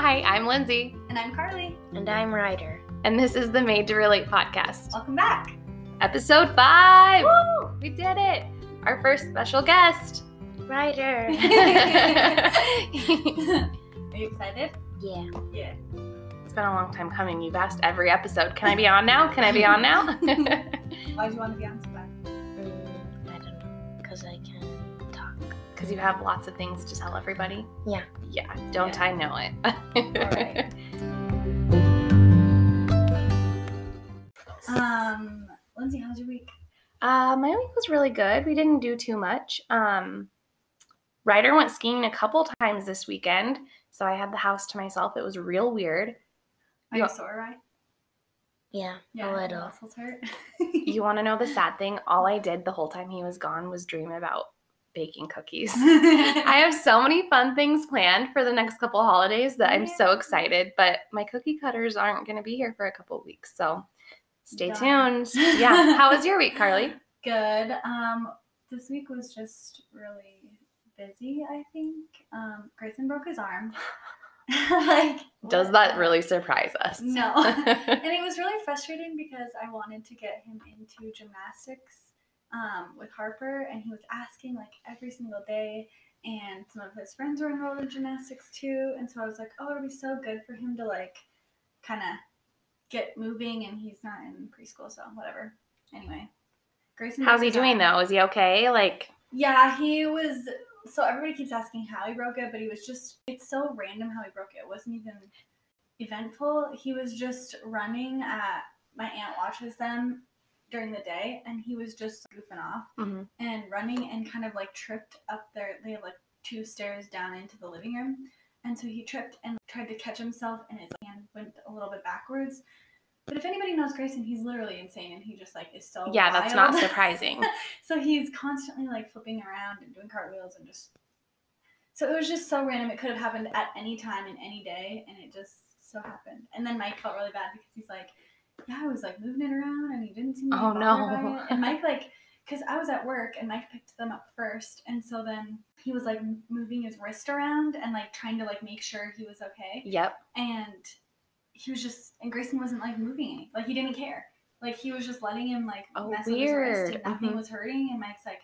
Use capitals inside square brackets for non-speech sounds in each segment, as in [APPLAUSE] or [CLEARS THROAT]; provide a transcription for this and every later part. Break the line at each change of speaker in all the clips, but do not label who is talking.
Hi, I'm Lindsay,
And I'm Carly.
And I'm Ryder.
and this is the Made to Relate podcast,
Welcome back.
episode five.
Woo!
We did it! Our first special guest.
Ryder. [LAUGHS] [LAUGHS]
Are you excited?
yeah.
Yeah.
It's been a long time coming. You've asked every episode, can I be on now? Can I be on now? [LAUGHS]
Why do you want to be on so bad?
Mm, I don't know. Because I can talk.
Because you have lots of things to tell everybody.
Yeah.
Yeah, don't
Yeah.
I know it?
All right. [LAUGHS] Um, Lindsay, how's your week?
Uh, my week was really good. We didn't do too much. Um, Ryder went skiing a couple times this weekend, so I had the house to myself. It was real weird.
Are
Yeah.
you sore, right?
Yeah, a
your
little.
muscles hurt.
You want to know the [LAUGHS] sad thing? All I did the whole time he was gone was dream about baking cookies. [LAUGHS] I have so many fun things planned for the next couple holidays that I'm so excited, but my cookie cutters aren't going to be here for a couple weeks, so stay
Done.
tuned. [LAUGHS] Yeah. How was your week, Carly?
Good. Um, this week was just really busy. I think. Um, Grayson broke his arm. [LAUGHS] like,
Does
what
that really surprise us?
No. and it was really frustrating because I wanted to get him into gymnastics um, with Harper, and he was asking like every single day. And some of his friends were enrolled in gymnastics too, and so I was like, oh, it'll be so good for him to like kind of get moving. And he's not in preschool, so whatever. Anyway, Grayson.
How's he doing
arm.
though? Is he okay? Like,
Yeah, he was. So everybody keeps asking how he broke it, but he was just. It's so random how he broke it. It wasn't even eventful. He was just running at. My aunt watches them during the day, and he was just goofing off
mhm.
and running and kind of like tripped up there. They have like two stairs down into the living room. And so he tripped and tried to catch himself, and his hand went a little bit backwards. But if anybody knows Grayson, he's literally insane, and he just like is so
yeah, that's not surprising. [LAUGHS]
So he's constantly like flipping around and doing cartwheels and just. So it was just so random. It could have happened at any time in any day, and it just so happened. And then Mike felt really bad because he's like, "Yeah, I was like moving it around, and he didn't seem to be
Oh, no.
by it." [LAUGHS] And Mike like, because I was at work, and Mike picked them up first, and so then he was like moving his wrist around and like trying to like make sure he was okay
Yep.
and he was just and Grayson wasn't like moving any like he didn't care like he was just letting him like
Oh,
mess with his wrist and nothing
Mhm.
was hurting and Mike's like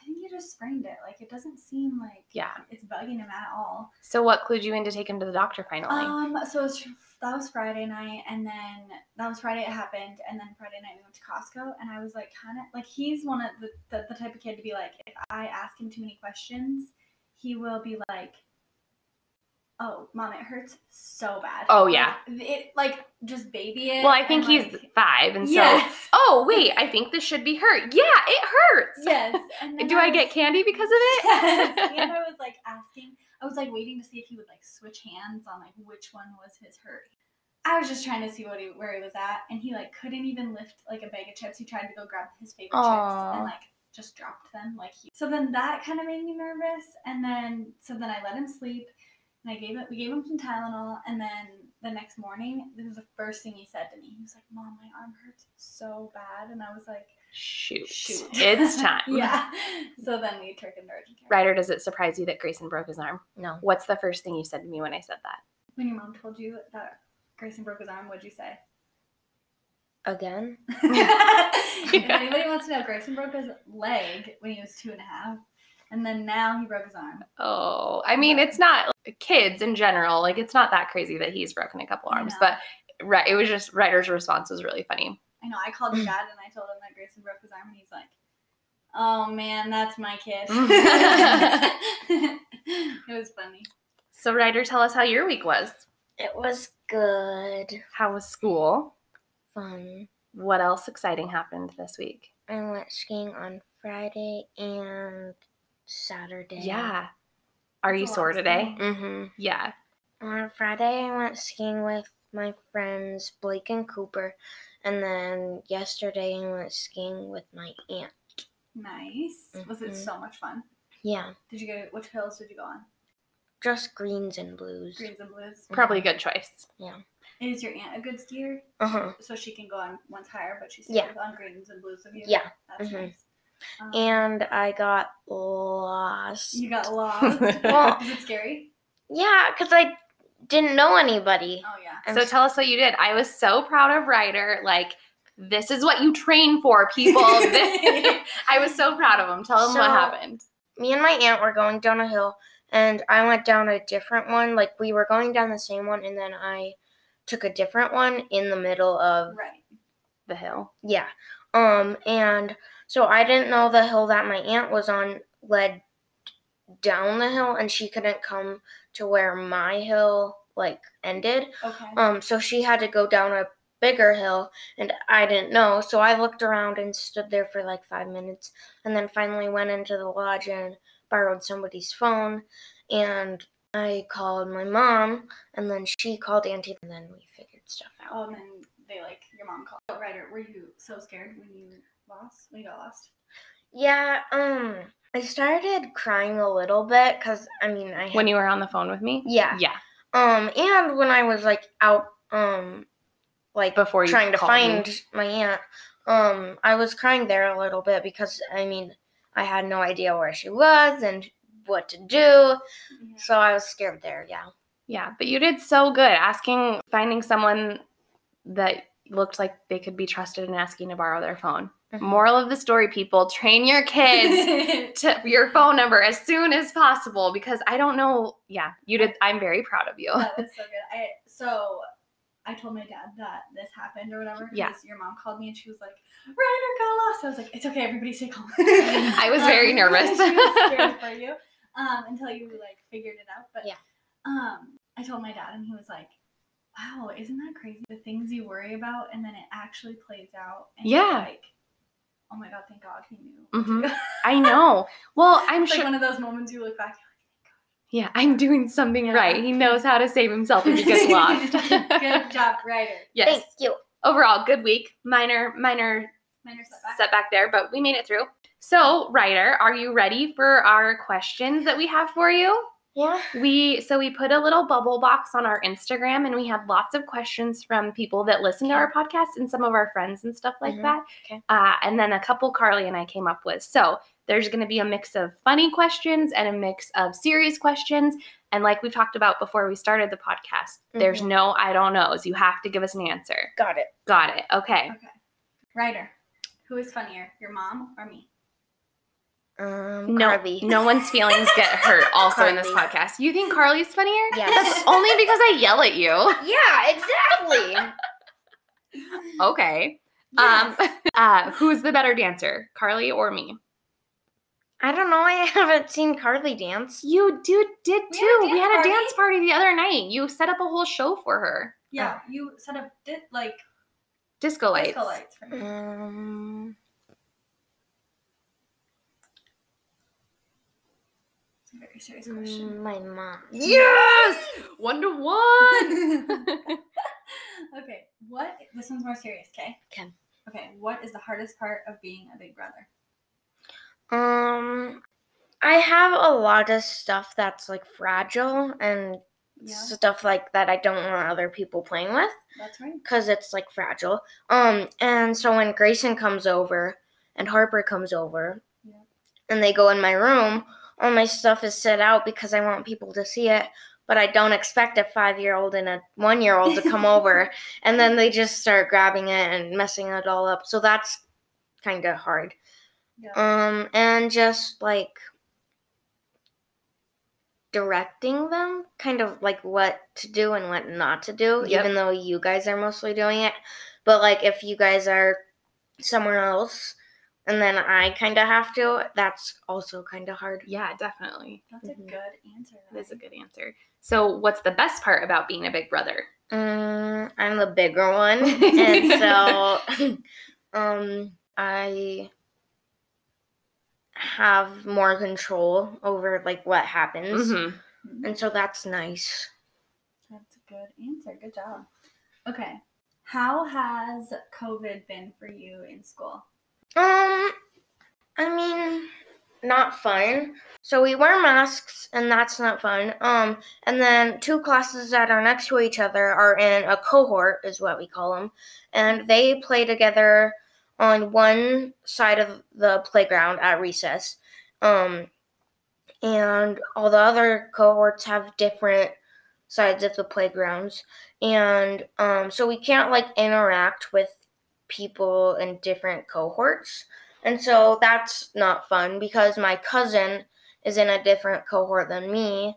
I think you just sprained it like it doesn't seem like
Yeah.
it's bugging him at all
So what clued you in to take him to the doctor finally?
um so it's, that was Friday night and then that was Friday it happened and then Friday night we went to Costco and I was like kind of like he's one of the, the the type of kid to be like if I ask him too many questions he will be like oh mom it hurts so bad
Oh,
Like,
yeah.
it like just baby it
well, I think
and,
he's
like,
five, and so. Oh wait, I think this should be hurt. Yeah, it hurts.
yes and [LAUGHS]
Do I
was-
get candy because of it?
yes and [LAUGHS] I was like asking I was like waiting to see if he would like switch hands on like which one was his hurt. I was just trying to see what he where he was at and he like couldn't even lift like a bag of chips. He tried to go grab his favorite chips and like just dropped them like he so then that kind of made me nervous and then so then I let him sleep and I gave it we gave him some Tylenol and then the next morning this was the first thing he said to me. He was like mom my arm hurts so bad and I was like
Shoot.
shoot
It's [LAUGHS] time.
yeah so then we took him to urgent care
Ryder, does it surprise you that Grayson broke his arm?
No.
What's the first thing you said to me when I said that?
when your mom told you that Grayson broke his arm what'd you say
Again? [LAUGHS] [LAUGHS]
if anybody wants to know, Grayson broke his leg when he was two and a half, and then now he broke his arm.
Oh, I mean, it's not kids in general. Like, it's not that crazy that he's broken a couple arms, but right, it was just Ryder's response was really funny.
I know. I called your dad and I told him that Grayson broke his arm, and he's like, "Oh man, that's my kid." [LAUGHS] [LAUGHS] it was funny.
So, Ryder, tell us how your week was.
It was good.
How was school?
Fun.
What else exciting happened this week?
I went skiing on Friday and Saturday.
Yeah. Are
That's
you sore
of
today?
Mm-hmm.
Yeah.
On Friday, I went skiing with my friends Blake and Cooper. And then yesterday, I went skiing with my aunt.
Nice. Was it
Mhm.
so much fun?
Yeah,
Did you go? Which hills did you go on?
just greens and blues.
Greens and blues.
Probably a good choice. Yeah.
Is your aunt a good skier?
Uh huh.
So she can go on ones higher, but she's
Yeah.
on greens and blues with you.
Yeah.
That's
Mhm.
nice. Um,
And I got lost.
you got [LAUGHS] lost.
Well-
Is it scary?
Yeah, because I didn't know anybody.
Oh yeah.
I'm
so
s-
tell us what you did. I was so proud of Ryder. Like, this is what you train for, people. [LAUGHS] [LAUGHS] I was so proud of him. Tell him what happened.
me and my aunt were going down a hill and I went down a different one. Like we were going down the same one and then I took a different one in the middle of
right.
The hill.
yeah. Um and so I didn't know the hill that my aunt was on led down the hill and she couldn't come to where my hill like ended.
Okay.
Um so she had to go down a bigger hill and I didn't know. So I looked around and stood there for like 5 minutes and then finally went into the lodge and borrowed somebody's phone and I called my mom and then she called auntie and then we figured stuff out.
Oh, and then they like your mom called. Oh, Ryder, were you so scared when you lost? When you got lost?
Yeah, um I started crying a little bit cuz I mean I
When you were on the phone with me?
yeah.
Yeah.
Um and when I was like out um like
Before you
trying to
called me.
find my aunt. Um, I was crying there a little bit because I mean, I had no idea where she was and what to do,
Yeah.
so I was scared there. Yeah.
Yeah, but you did so good asking, finding someone that looked like they could be trusted and asking to borrow their phone. [LAUGHS] Moral of the story, people, train your kids [LAUGHS] to your phone number as soon as possible because I don't know. Yeah, you did. I'm very proud of you. [LAUGHS]
that was so good. I so I told my dad that this happened or whatever.
Yeah.
Your mom called me and she was like, "Ryder got lost." I was like, "It's okay, everybody stay calm."
I was very
Um,
nervous.
she was scared for you um, until you like figured it out. But
Yeah.
um, I told my dad and he was like. Wow, isn't that crazy? The things you worry about and then it actually plays out. And
Yeah.
Like, oh my god, thank God he knew. what to
Mhm. I know. Well, I'm
It's like
sure.
one of those moments you look back.
Yeah, I'm doing something
Yeah.
right. He knows how to save himself if he gets [LAUGHS] lost.
Good job, Ryder.
yes.
Thank you.
Overall, good week. Minor, minor
Minor setback.
setback there, but we made it through. So, Ryder, are you ready for our questions that we have for you?
Yeah.
We so we put a little bubble box on our Instagram and we had lots of questions from people that listen to our podcast and some of our friends and stuff like
Mhm.
that.
Okay.
Uh, and then a couple Carly and I came up with. So there's going to be a mix of funny questions and a mix of serious questions. And like we talked about before we started the podcast, there's
Mhm.
no I don't knows. You have to give us an answer.
Got it.
Got it. Okay.
Okay. Ryder, who is funnier, your mom or me?
Um,
No,
Carly.
no one's feelings get [LAUGHS] hurt also in this podcast. You think Carly's funnier?
Yes.
That's only because I yell at you.
Yeah, exactly. [LAUGHS]
Okay.
Yes.
Um [LAUGHS] uh who's the better dancer? Carly or me?
I don't know. I haven't seen Carly dance.
You did did
We
too.
had a
we
dance
had a
party.
dance party the other night. You set up a whole show for her.
yeah, you set up did like
Disco lights.
disco lights for me.
Um,
It's a very serious question.
mm, my mom.
Yes! [LAUGHS] One to one. [LAUGHS]
okay, what? This one's more serious. okay?
Okay.
Okay, what is the hardest part of being a big brother?
Um, I have a lot of stuff that's like fragile and
Yeah,
stuff like that I don't want other people playing with
that's right.
because it's like fragile. Um, and so when Grayson comes over and Harper comes over
Yeah.
and they go in my room, all my stuff is set out because I want people to see it. But I don't expect a five year old and a one year old to come over [LAUGHS] and then they just start grabbing it and messing it all up. So that's kind of hard.
Yeah.
Um, and just like directing them, kind of like what to do and what not to do,
Yep.
even though you guys are mostly doing it. But like if you guys are somewhere else and then I kind of have to, that's also kind of hard.
yeah, definitely.
That's a
Mhm.
good answer.
That is a good answer. So what's the best part about being a big brother?
Mm, I'm the bigger one, [LAUGHS] and so [LAUGHS] um, I have more control over like what happens,
Mhm.
and so that's nice.
That's a good answer. Good job. Okay. How has COVID been for you in school?
Um, I mean, not fun. So we wear masks, and that's not fun. Um, and then two classes that are next to each other are in a cohort, is what we call them, and they play together on one side of the playground at recess. Um, and all the other cohorts have different sides of the playgrounds, and um, so we can't like interact with people in different cohorts, and so that's not fun because my cousin is in a different cohort than me,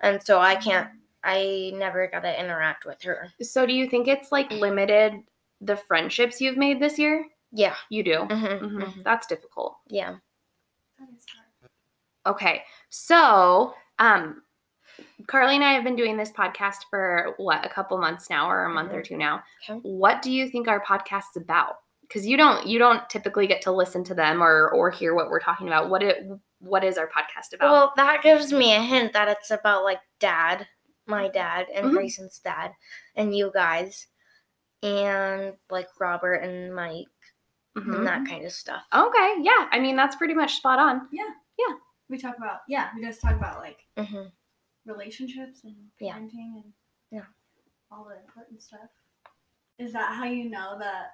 and so I can't. I never got to interact with her.
So do you think it's like limited the friendships you've made this year?
Yeah.
You do.
hmm
hmm That's difficult.
Yeah.
That is hard.
Okay. So, um, Carly and I have been doing this podcast for what, a couple months now or a month or two now.
Okay.
What do you think our podcast's about? Because you don't you don't typically get to listen to them or or hear what we're talking about. What it what is our podcast about?
Well, that gives me a hint that it's about like dad, my dad, and
Mhm.
Grayson's dad, and you guys, and like Robert and Mike,
Mhm.
and that kind of stuff.
Okay, yeah. I mean, that's pretty much spot on. Yeah, yeah.
We talk about yeah, we just talk about like
hmm
relationships and
Yeah.
parenting and
Yeah.
all the important stuff. Is that how you know that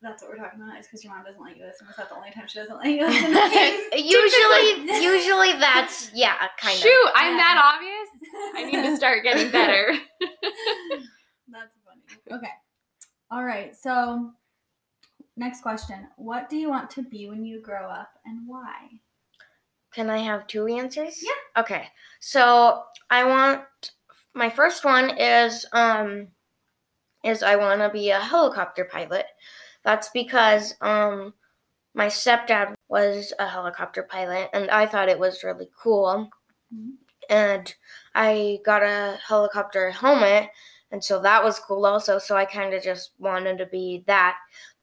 that's what we're talking about? Is because your mom doesn't let you listen? Is that the only time she doesn't let you listen? [LAUGHS] [LAUGHS]
usually, [LAUGHS] usually that's yeah, kind
Shoot,
of.
I'm
Yeah.
that obvious. I need to start getting better.
That's funny. Okay. All right. So, next question: What do you want to be when you grow up, and why?
Can I have two answers?
Yeah.
Okay. So I want my first one is um is I want to be a helicopter pilot. That's because um my stepdad was a helicopter pilot and I thought it was really cool.
Mhm.
And I got a helicopter helmet and so that was cool also so I kind of just wanted to be that.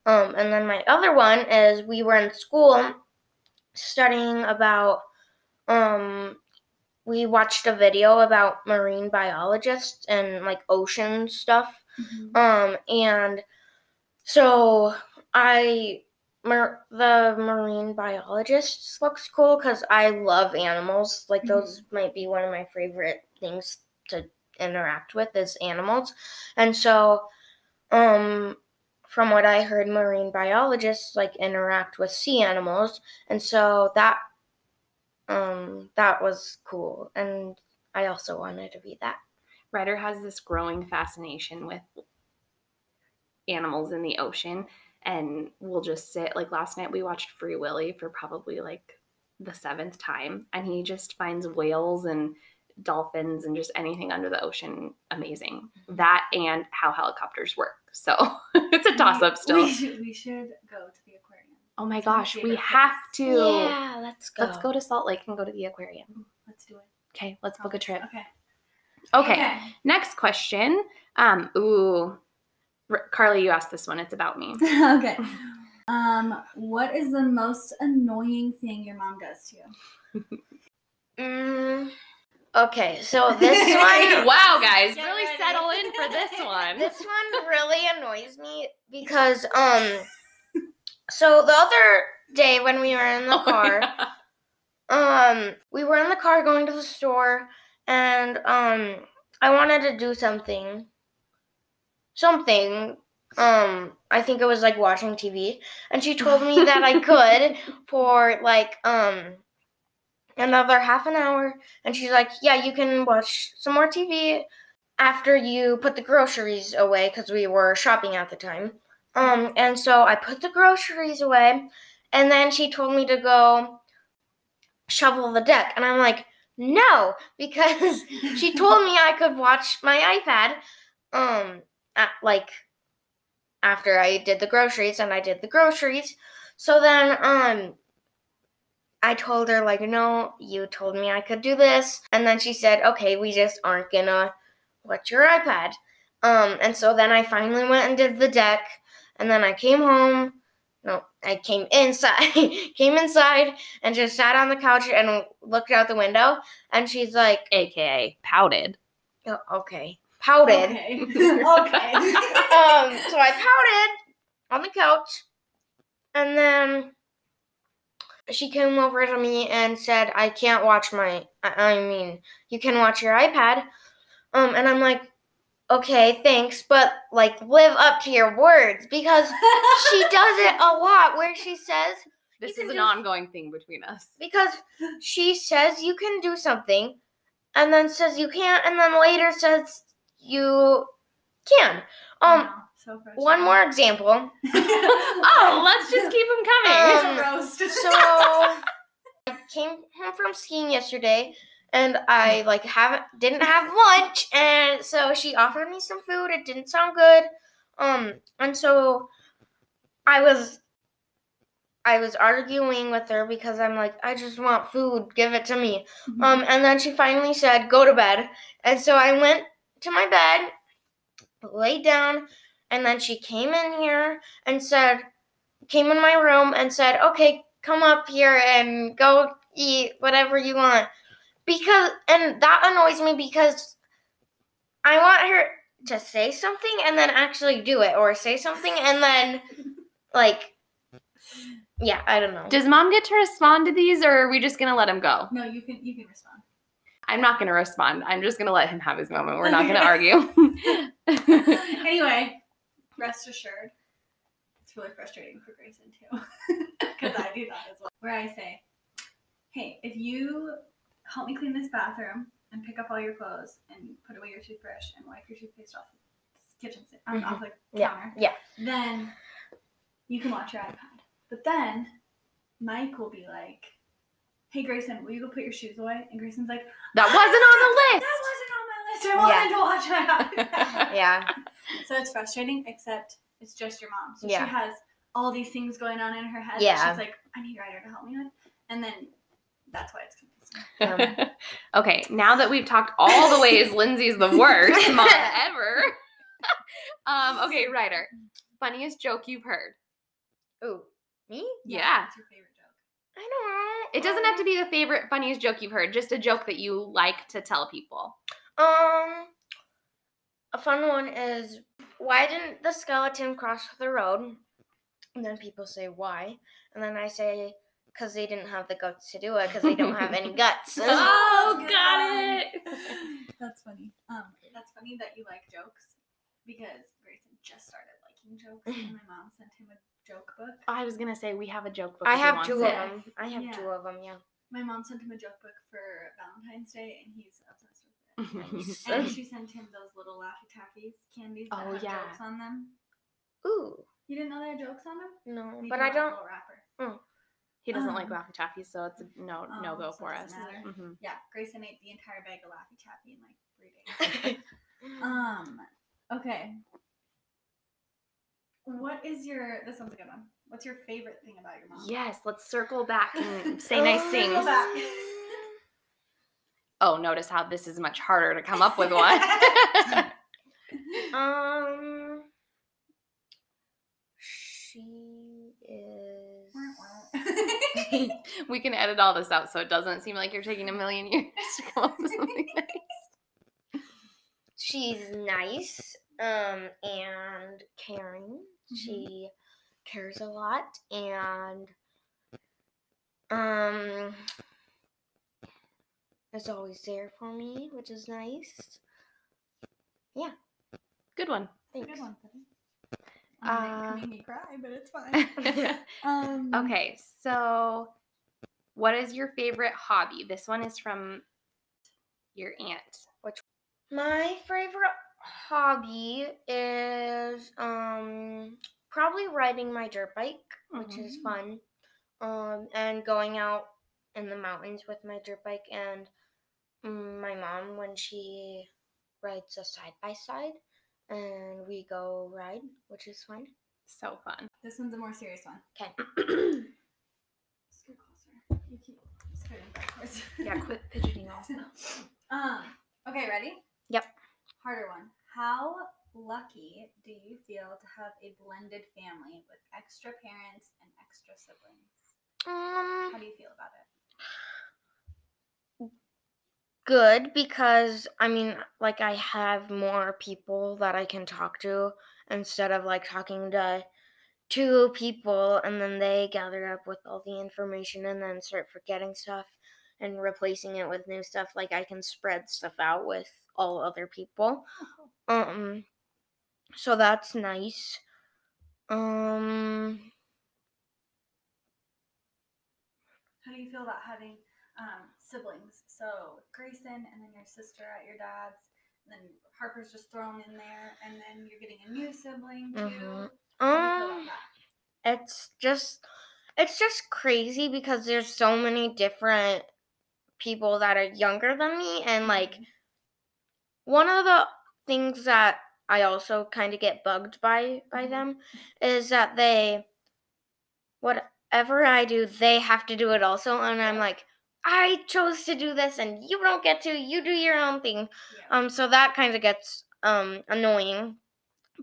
Um and then my other one is we were in school studying about um we watched a video about marine biologists and like ocean stuff. Um and so i mar- the marine biologists looks cool because i love animals. Like those might be one of my favorite things to interact with is animals. And so um from what i heard marine biologists like interact with sea animals and so that um that was cool and i also wanted to be that
Ryder has this growing fascination with animals in the ocean and we'll just sit like last night we watched Free Willy for probably like the seventh time and he just finds whales and dolphins and just anything under the ocean amazing. That and how helicopters work. So [LAUGHS] it's a toss up still.
We should, we should go to the aquarium.
Oh my
It's my
gosh, we
favorite
have to.
yeah let's go
Let's go to Salt Lake and go to the aquarium.
Let's do it.
Okay, let's book a trip.
Okay.
Okay. Next question. Um, ooh, R- Carly, you asked this one. It's about me. [LAUGHS]
okay. Um, what is the most annoying thing your mom does to you? [LAUGHS]
mm, okay so [LAUGHS] this one
wow, guys,
Get
really
ready.
settle in for this [LAUGHS] one.
this one really annoys me because um so the other day when we were in the [LAUGHS]
Oh,
car
yeah.
um we were in the car going to the store and um i wanted to do something something um i think it was like watching tv and she told me that i could for like um another half an hour and she's like yeah you can watch some more tv after you put the groceries away because we were shopping at the time. Um and so i put the groceries away and then she told me to go shovel the deck and i'm like no [LAUGHS] because she told me i could watch my ipad um at, like after i did the groceries and i did the groceries. So then um i told her like no you told me i could do this and then she said okay we just aren't gonna watch your ipad um and so then i finally went and did the deck and then i came home no i came inside [LAUGHS] came inside and just sat on the couch and looked out the window and she's like
AKA pouted.
oh, okay pouted
Okay. [LAUGHS] okay.
um, so I pouted on the couch, and then she came over to me and said, "I can't watch my. I I mean, you can watch your iPad." Um, and I'm like, "Okay, thanks, but like, live up to your words because she [LAUGHS] does it a lot where she says."
This is an
just-
ongoing thing between us.
because [LAUGHS] she says you can do something and then says you can't, and then later says you can. Um,
Wow, so frustrating.
one more example. [LAUGHS]
Oh, let's just keep them coming.
It's
Um,
a roast. [LAUGHS]
So I came home from skiing yesterday and I like haven't didn't have lunch and so she offered me some food. It didn't sound good. Um and so I was I was arguing with her because I'm like, I just want food, give it to me.
Mhm.
Um and then she finally said, Go to bed. And so I went to my bed, laid down, and then she came in here and said, came in my room and said, "Okay, come up here and go eat whatever you want." Because and that annoys me because I want her to say something and then actually do it or say something and then like yeah, I don't know.
Does mom get to respond to these, or are we just gonna let him go?
no, you can you can respond.
I'm not gonna respond. I'm just gonna let him have his moment. We're not gonna [LAUGHS] argue. [LAUGHS] [LAUGHS]
anyway, rest assured, it's really frustrating for Grayson too, [LAUGHS] because I do that as well. Where I say, "Hey, if you help me clean this bathroom and pick up all your clothes and put away your toothbrush and wipe your toothpaste off the kitchen sink, um, off the
Mm-hmm. Yeah,
counter,
yeah.
then you can watch your iPad." But then Mike will be like. Hey Grayson, will you go put your shoes away? And Grayson's like,
that
That wasn't on the [LAUGHS] list. I
Yeah.
wanted to watch [LAUGHS] my.
Yeah.
So it's frustrating, except it's just your mom. So
Yeah.
she has all these things going on in her head. that
Yeah.
She's like, I need Ryder to help me with. And then that's why it's confusing. [LAUGHS]
Um,
okay, now that we've talked all the ways [LAUGHS] Lindsay's the worst mom ever. um, okay, Ryder. Funniest joke you've heard.
Ooh, me?
Yeah.
What's your favorite joke?
I know.
It doesn't have to be the favorite, funniest joke you've heard, just a joke that you like to tell people.
Um, a fun one is why didn't the skeleton cross the road? And then people say why, and then I say because they didn't have the guts to do it because they don't have any [LAUGHS] guts.
Oh, got it. [LAUGHS]
That's funny. Um, that's funny that you like jokes because Grayson just started liking jokes, and my mom sent him a joke book.
I was gonna say we have a joke book.
I have two of
it.
them. I have
Yeah.
two of them. Yeah.
My mom sent him a joke book for Valentine's Day, and he's obsessed with it.
Nice.
And [LAUGHS] she sent him those little Laffy Taffies candies that
Oh,
have
yeah.
jokes on them.
Ooh,
You didn't know they had jokes on them?
no, but I
out in a
don't.
little.
He doesn't like
Um,
Laffy Taffy, so it's a no
Oh,
no go
so
for us. Mhm.
Yeah, Grayson ate the entire bag of Laffy Taffy in like three days. [LAUGHS] um. Okay. What is your? This one's a good one. What's your favorite thing about your mom?
Yes, let's circle back and [LAUGHS] say nice things.
Circle back.
Oh, notice how this is much harder to come up with one. [LAUGHS] [LAUGHS]
Um, she is. [LAUGHS]
we can edit all this out so it doesn't seem like you're taking a million years to come up with something nice.
She's nice, um, and caring.
Mm-hmm.
She cares a lot, and um, is always there for me, which is nice. Yeah.
Good one.
Good
Thanks.
one. buddy.
Uh,
Um, made me cry, but it's fine. [LAUGHS] [LAUGHS] Um,
okay, so what is your favorite hobby? This one is from your aunt.
Which my favorite hobby is um probably riding my dirt bike, which is
Mhm.
fun. Um and going out in the mountains with my dirt bike and my mom when she rides a side by side and we go ride, which is fun.
So fun.
This one's a more serious one.
Okay. [CLEARS THROAT]
Scoot closer. You keep scooting backwards.
Yeah, [LAUGHS] quit fidgeting also.
um. Okay, ready?
Yep.
Harder one. How lucky do you feel to have a blended family with extra parents and extra siblings?
Um
How do you feel about it?
Good because I mean, like I have more people that I can talk to instead of like talking to two people and then they gather up with all the information and then start forgetting stuff and replacing it with new stuff. Like I can spread stuff out with all other people. Um, so that's nice. Um,
How do you feel about having um, siblings. So Grayson and then your sister at your dad's. And then Harper's just thrown in there, and then you're getting a new sibling too.
Mhm.
How do you feel
Um, it's just it's just crazy because there's so many different people that are younger than me and like
Mhm.
one of the things that I also kind of get bugged by by
Mhm.
them is that they whatever I do they have to do it also and I'm like I chose to do this and you don't get to you do your own thing
Yeah.
um so that kind of gets um annoying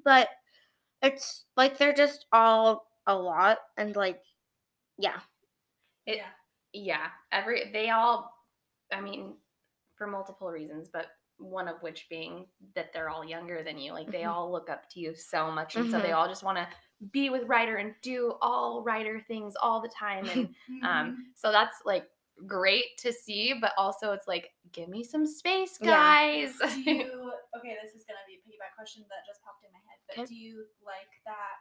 but it's like they're just all a lot and like yeah
It,
yeah.
yeah, every they all I mean for multiple reasons, but one of which being that they're all younger than you. Like they
Mhm.
all look up to you so much and so they
Mhm.
all just want to be with Ryder and do all Ryder things all the time and [LAUGHS] um so that's like great to see, but also it's like give me some space,
Yeah.
guys.
do [LAUGHS] you okay this is gonna be a piggyback question that just popped in my head but
Okay.
do you like that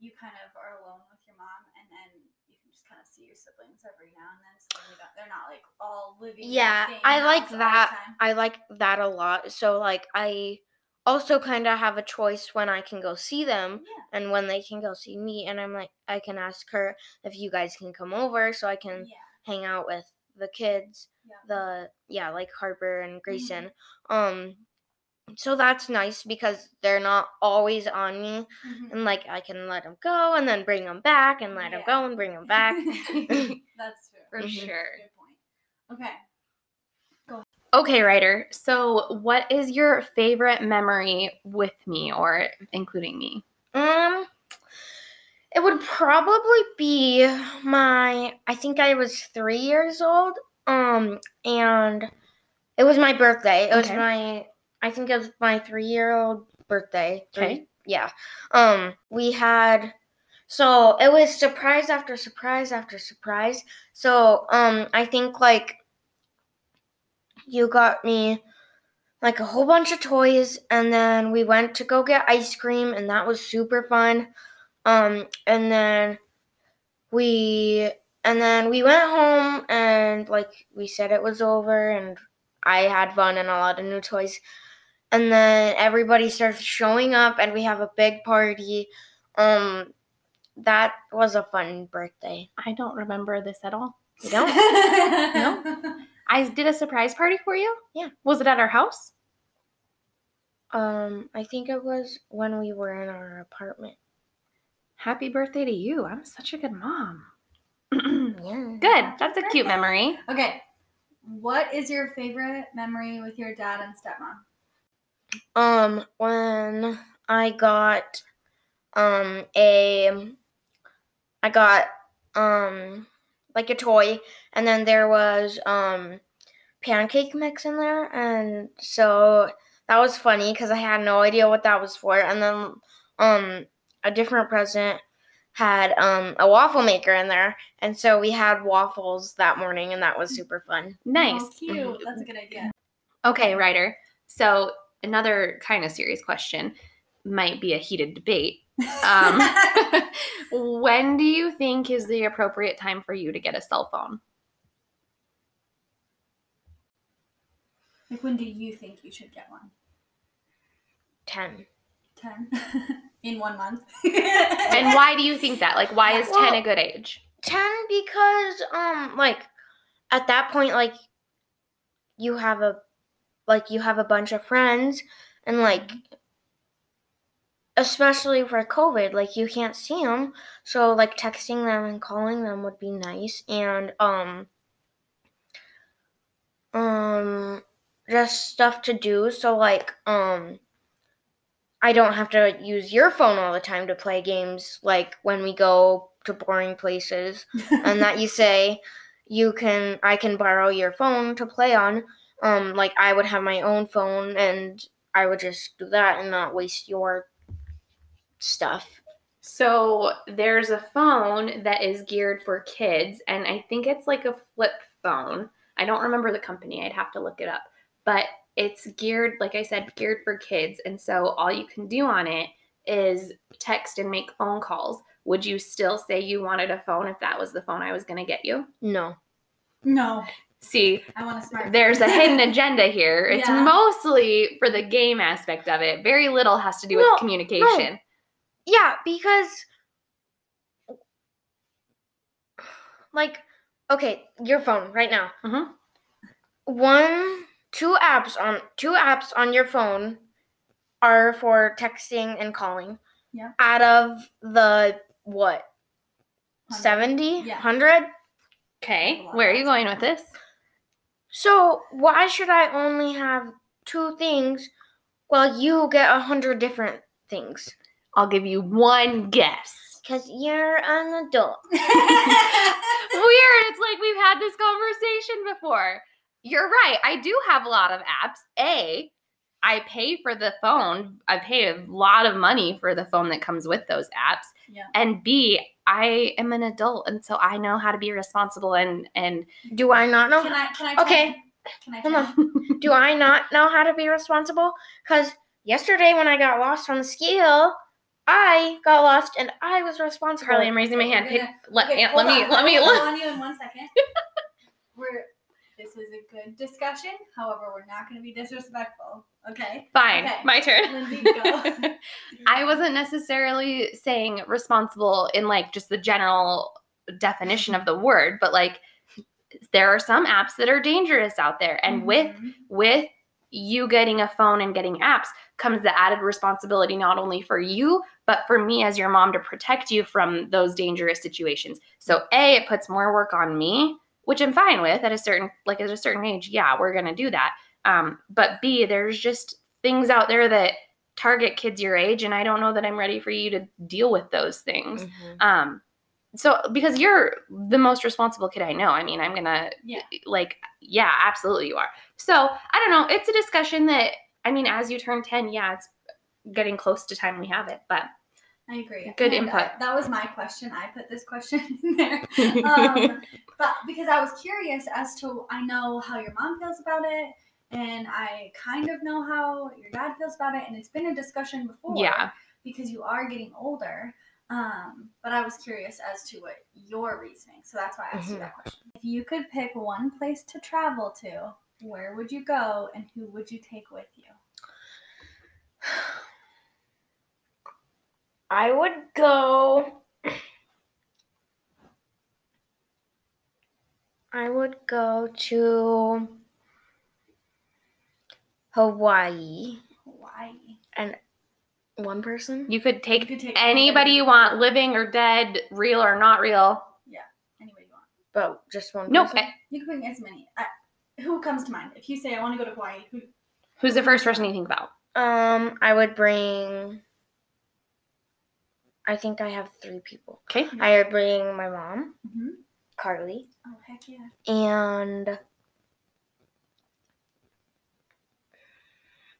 you kind of are alone with your mom and then you can just kind of see your siblings every now and then so you don't, they're not like all living
yeah i like
house all the
that i like that a lot so like i also kind of have a choice when i can go see them
yeah
and when they can go see me and i'm like i can ask her if you guys can come over so i can
yeah
hang out with the kids
yeah
the yeah like harper and grayson um so that's nice because they're not always on me
Mhm.
and like i can let them go and then bring them back and let them go and bring them back [LAUGHS] [LAUGHS]
that's true
For
Mhm.
sure.
good point okay
Okay, Ryder. So, what is your favorite memory with me or including me?
Um, it would probably be my. I think I was three years old. Um, and it was my birthday. It was
Okay.
my. I think it was my three-year-old birthday. Three-
Okay.
Yeah. Um, we had. So it was surprise after surprise after surprise. So um, I think like. You got me like a whole bunch of toys and then we went to go get ice cream and that was super fun um and then we and then we went home and like we said it was over and i had fun and a lot of new toys and then everybody starts showing up and we have a big party um that was a fun birthday
I don't remember this at all.
you don't [LAUGHS]
no [LAUGHS]
I did a surprise party for you?
Yeah.
Was it at our house?
um i think it was when we were in our apartment
Happy birthday to you. I'm such a good mom. [CLEARS THROAT] [CLEARS THROAT] good. That's a cute memory.
okay what is your favorite memory with your dad and stepmom
Um, when I got um a I got um like a toy and then there was um pancake mix in there and so that was funny cuz I had no idea what that was for and then um a different present had um a waffle maker in there and so we had waffles that morning and that was super fun.
Nice.
oh, cute that's a good idea
Okay, Ryder. So, another kind of serious question might be a heated debate. Um, [LAUGHS] [LAUGHS] when do you think is the appropriate time for you to get a cell phone?
like when do you think you should get one
10.
10 [LAUGHS] in one month [LAUGHS]
And why do you think that? Like, why is 10 a good age?
10 because um like at that point like you have a like you have a bunch of friends and like especially for covid like you can't see them so like texting them and calling them would be nice and um um just stuff to do so like um I don't have to use your phone all the time to play games like when we go to boring places and that you [LAUGHS] say you can I can borrow your phone to play on. Um like I would have my own phone and I would just do that and not waste your stuff.
So, there's a phone that is geared for kids, and I think it's like a flip phone. I don't remember the company, I'd have to look it up. But it's geared, like I said, geared for kids. And so, all you can do on it is text and make phone calls. Would you still say you wanted a phone if that was the phone I was going to get you?
No.
no
See,
I want a smart.
there's a hidden [LAUGHS] agenda here. It's
Yeah.
mostly for the game aspect of it. Very little has to do
No,
with communication.
Yeah, because like okay, your phone right now.
Mhm.
One, two apps on two apps on your phone are for texting and calling.
Yeah.
Out of the what?
Hundred.
70?
Yeah.
100?
Okay, where are you going with this?
So, why should I only have two things while you get a hundred different things?
I'll give you one guess.
Because you're an adult. [LAUGHS]
Weird. It's like we've had this conversation before. You're right. I do have a lot of apps. A, I pay for the phone. I pay a lot of money for the phone that comes with those apps.
Yeah.
And B, I am an adult and so I know how to be responsible and and
Do I not know?
Can I? Can I?
Okay.
Can I?
Hold on. Do I not know how to be responsible? Because yesterday when I got lost on the scale, I got lost and I was responsible.
Carly, I'm raising my hand.
We're
Pick,
gonna-
let,
Okay,
Aunt-
hold
let me let me
I will
look.
on you in one second. [LAUGHS] we're this is a good discussion. However, we're not going to be disrespectful. Okay.
Fine,
Okay.
my turn.
Lindsay, go. [LAUGHS]
I wasn't necessarily saying responsible in like just the general definition of the word, but like there are some apps that are dangerous out there. And with
Mhm.
with you getting a phone and getting apps comes the added responsibility not only for you, but for me as your mom to protect you from those dangerous situations. So A, it puts more work on me, which I'm fine with at a certain like at a certain age. Yeah, we're gonna do that. Um, but B, there's just things out there that target kids your age, and I don't know that I'm ready for you to deal with those things.
Mhm.
Um, so because you're the most responsible kid I know, I mean, I'm gonna
Yeah.
like, yeah, absolutely you are. So I don't know. It's a discussion that I mean, as you turn 10, yeah, it's getting close to time we have it, but
I agree.
Good
And, uh,
input.
that was my question. I put this question in there. Um, but because I was curious as to, I know how your mom feels about it, and I kind of know how your dad feels about it, and it's been a discussion before.
yeah.
Because you are getting older. Um, but I was curious as to what your reasoning. So that's why I asked you
Mhm.
that question. If you could pick one place to travel to, where would you go, and who would you take with you?
I would go. I would go to Hawaii.
Hawaii.
And one person?
You could take,
You could take
anybody you want, living or dead, real or not real.
Yeah, anybody you want.
But just one
Nope.
person?
You can bring as many. Uh, who comes to mind? If you say I want to go to Hawaii, who?
Who's the first person you think about?
Um, I would bring. I think I have three people.
Okay.
I would bring my mom,
Mm-hmm.
Carly,
Oh heck yeah!
and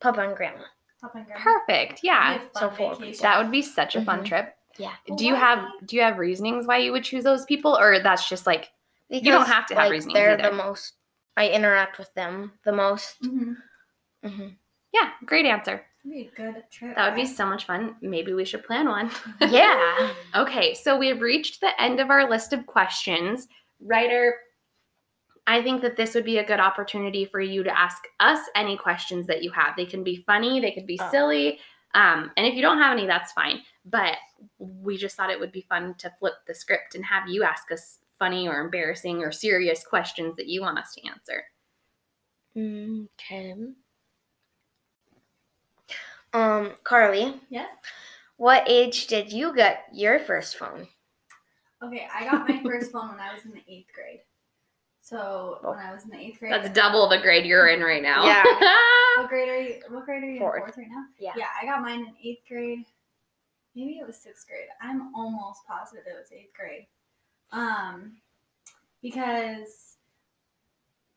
Papa and Grandma.
Papa and Grandma.
Perfect. Yeah.
So four.
That would be such a fun
Mhm.
trip.
Yeah.
Do you have do you have reasonings why you would choose those people or that's just like
Because,
don't have to have
like,
reasonings
They're
either.
the most. I interact with them the most.
Mhm.
hmm
yeah, great answer.
That'd be a good trip.
That would be so much fun. Maybe we should plan one. [LAUGHS]
Yeah.
Okay, so we've reached the end of our list of questions. Ryder, I think that this would be a good opportunity for you to ask us any questions that you have. They can be funny, they could be
Oh.
silly. Um, and if you don't have any, that's fine. But we just thought it would be fun to flip the script and have you ask us funny or embarrassing or serious questions that you want us to answer.
Okay. Um, Carly,
Yes.
what age did you get your first phone?
Okay, I got my first phone when I was in the eighth grade. So when I was in the eighth grade,
That's double the grade you're in right now.
Yeah. [LAUGHS]
What grade are you? What grade are you
Fourth.
in? Fourth right now.
Yeah.
Yeah, I got mine in eighth grade. Maybe it was sixth grade. I'm almost positive it was eighth grade. Um, because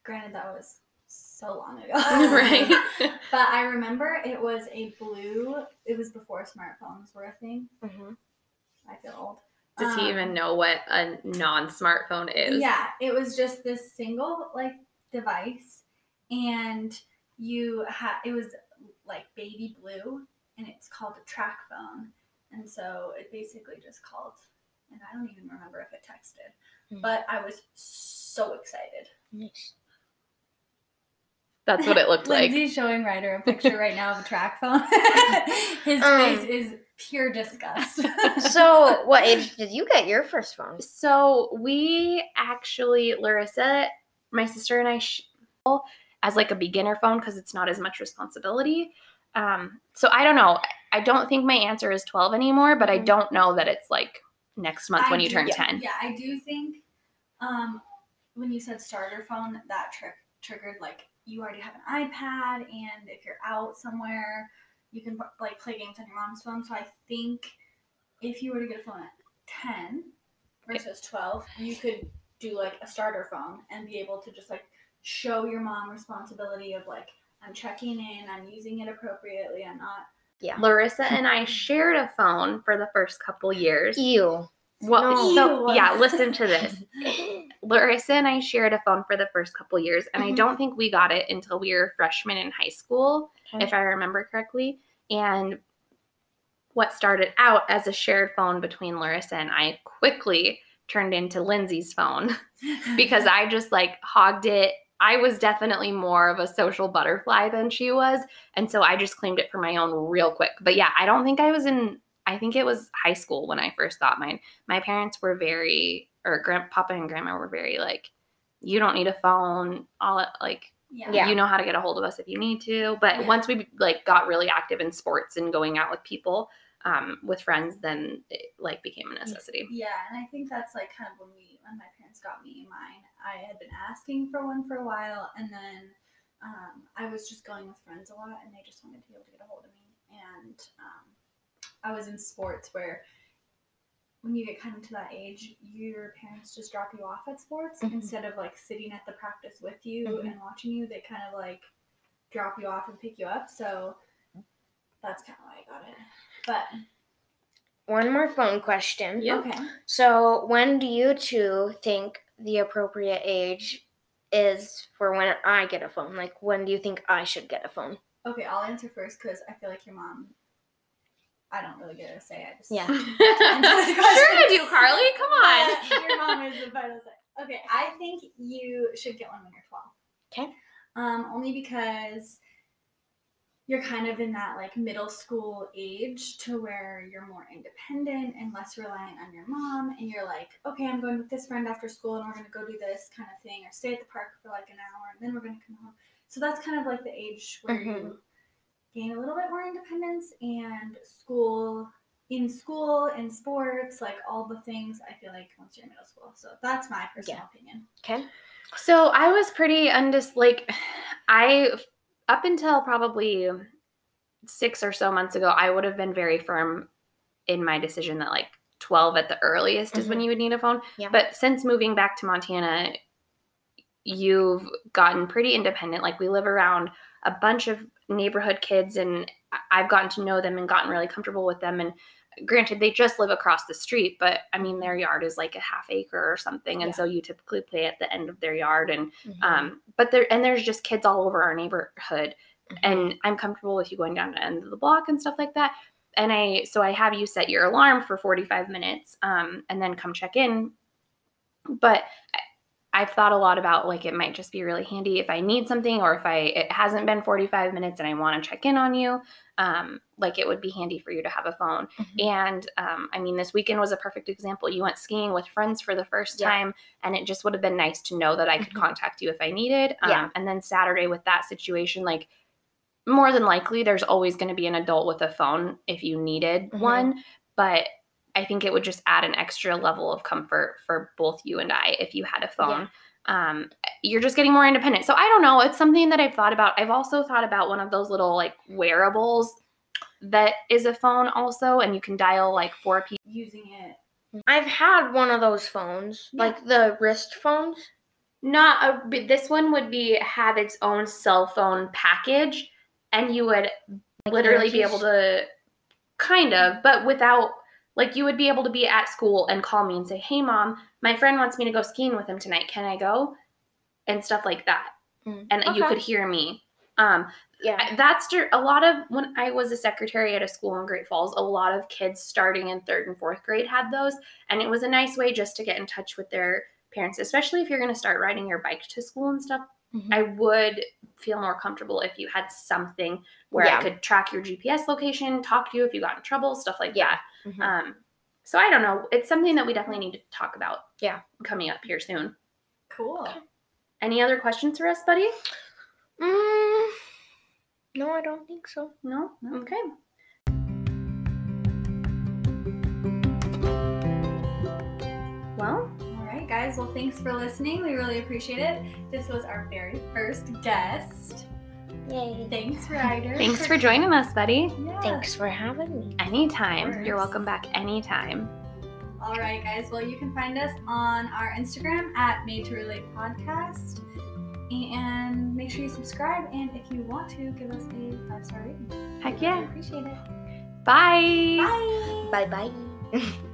granted that was so long ago. [LAUGHS]
right. [LAUGHS]
But I remember it was a blue. It was before smartphones were a thing.
Mm-hmm.
I feel old.
Does he
Um,
even know what a non-smartphone is?
Yeah, it was just this single like device, and you had it was like baby blue, and it's called a track phone, and so it basically just called, and I don't even remember if it texted,
Hmm.
but I was so excited.
Nice.
That's what it looked like.
Lindsay's showing Ryder a picture right now of a TracFone. [LAUGHS] His
Um,
face is pure disgust. [LAUGHS]
So, what age did you get your first phone?
So we actually, Larissa, my sister and I, sh- as like a beginner phone because it's not as much responsibility. Um, so I don't know. I don't think my answer is 12 anymore, but I
Mhm.
don't know that it's like next month
I
when you
do-
turn
yeah,
10.
Yeah, I do think um, when you said starter phone, that trick triggered like you already have an iPad, and if you're out somewhere, you can like play games on your mom's phone. So I think if you were to get a phone at ten versus twelve, you could do like a starter phone and be able to just like show your mom responsibility of like I'm checking in, I'm using it appropriately, I'm not. Yeah.
Larissa and I [LAUGHS] shared a phone for the first couple years.
You.
Well,
No.
so
Ew.
yeah, listen to this. [LAUGHS] Larissa and I shared a phone for the first couple years, and I
Mhm.
don't think we got it until we were freshmen in high school,
Okay.
if I remember correctly. And what started out as a shared phone between Larissa and I quickly turned into Lindsay's phone [LAUGHS] because I just like hogged it. I was definitely more of a social butterfly than she was. And so I just claimed it for my own real quick. But yeah, I don't think I was in I think it was high school when I first got mine. My parents were very or grandpapa and grandma were very like, you don't need a phone. All like
yeah.
Yeah.
you know how to get a hold of us if you need to. But
Yeah.
once we like got really active in sports and going out with people, um, with friends, then it like became a necessity.
Yeah, and I think that's like kind of when we when my parents got me mine. I had been asking for one for a while, and then um, I was just going with friends a lot, and they just wanted to be able to get a hold of me. And um, I was in sports where when you get kind of to that age, your parents just drop you off at sports
Mhm.
instead of like sitting at the practice with you
Mhm.
and watching you. They kind of like drop you off and pick you up. So that's kind of why I got it. But
One more phone question.
Yeah.
okay.
So, when do you two think the appropriate age is for when I get a phone? Like, when do you think I should get a phone?
Okay, I'll answer first because I feel like your mom. I don't really get a say. I just
Yeah. [LAUGHS] [LAUGHS]
sure I do, Carly. Come on.
Your mom is the final say. Okay, I think you should get one when you're twelve.
Okay.
Um, only because you're kind of in that like middle school age to where you're more independent and less reliant on your mom, and you're like, okay, I'm going with this friend after school, and we're gonna go do this kind of thing, or stay at the park for like an hour, and then we're gonna come home. So that's kind of like the age where you gain a little bit more independence and school in school in sports like all the things i feel like once you're in middle school so that's my personal
Yeah.
opinion
Okay.
So I was pretty undis like I up until probably six or so months ago, I would have been very firm in my decision that like 12 at the earliest is when mm-hmm. you would need a phone.
Yeah.
But since moving back to Montana, you've gotten pretty independent. Like we live around a bunch of neighborhood kids and I've gotten to know them and gotten really comfortable with them and granted they just live across the street but i mean their yard is like a half acre or something and
Yeah.
so you typically play at the end of their yard and
Mhm.
um, but there and there's just kids all over our neighborhood,
Mhm.
and I'm comfortable with you going down to the end of the block and stuff like that. And I so I have you set your alarm for 45 minutes, um, and then come check in. But I- I've thought a lot about like it might just be really handy if I need something or if I it hasn't been 45 minutes and I want to check in on you. Um, like it would be handy for you to have a phone.
Mhm.
And um, I mean, this weekend was a perfect example. You went skiing with friends for the first
Yeah.
time, and it just would have been nice to know that I could
Mhm.
contact you if I needed. Um,
Yeah.
And then Saturday with that situation, like more than likely, there's always going to be an adult with a phone if you needed
Mhm.
one. But I think it would just add an extra level of comfort for both you and I if you had a phone. Um, you're just getting more independent. So I don't know. It's something that I've thought about. I've also thought about one of those little like wearables that is a phone also, and you can dial like four people.
using it
I've had one of those phones,
Yeah.
like the wrist phones.
Not a, this one would be have its own cell phone package, and you would
Like
literally be able to, kind of, but without like you would be able to be at school and call me and say, "Hey, mom, my friend wants me to go skiing with him tonight. Can I go?" and stuff like that,
Mm,
and you could hear me. Um,
Yeah.
That's a lot of when I was a secretary at a school in Great Falls. A lot of kids starting in third and fourth grade had those, and it was a nice way just to get in touch with their parents, especially if you're going to start riding your bike to school and stuff
Mhm.
I would feel more comfortable if you had something where
Yeah.
I could track your GPS location, talk to you if you got in trouble, stuff like
Yeah.
that.
Mhm.
Um, so I don't know. It's something that we definitely need to talk about.
Yeah.
coming up here soon.
Cool.
Any other questions for us, buddy?
Mm, no, I don't think so.
No.
No.
Okay. Well,
All right, guys. Well, thanks for listening. We really appreciate it. This was our very first guest.
Yay.
Thanks, Ryder.
thanks for joining us, buddy.
Yeah.
Thanks for having me.
Anytime. You're welcome back anytime.
All right, guys. Well, you can find us on our Instagram at Made to Relate Podcast. And make sure you subscribe. And if you want to, give us a five star rating.
Heck
We really
yeah.
appreciate it.
Bye.
Bye.
Bye bye. [LAUGHS]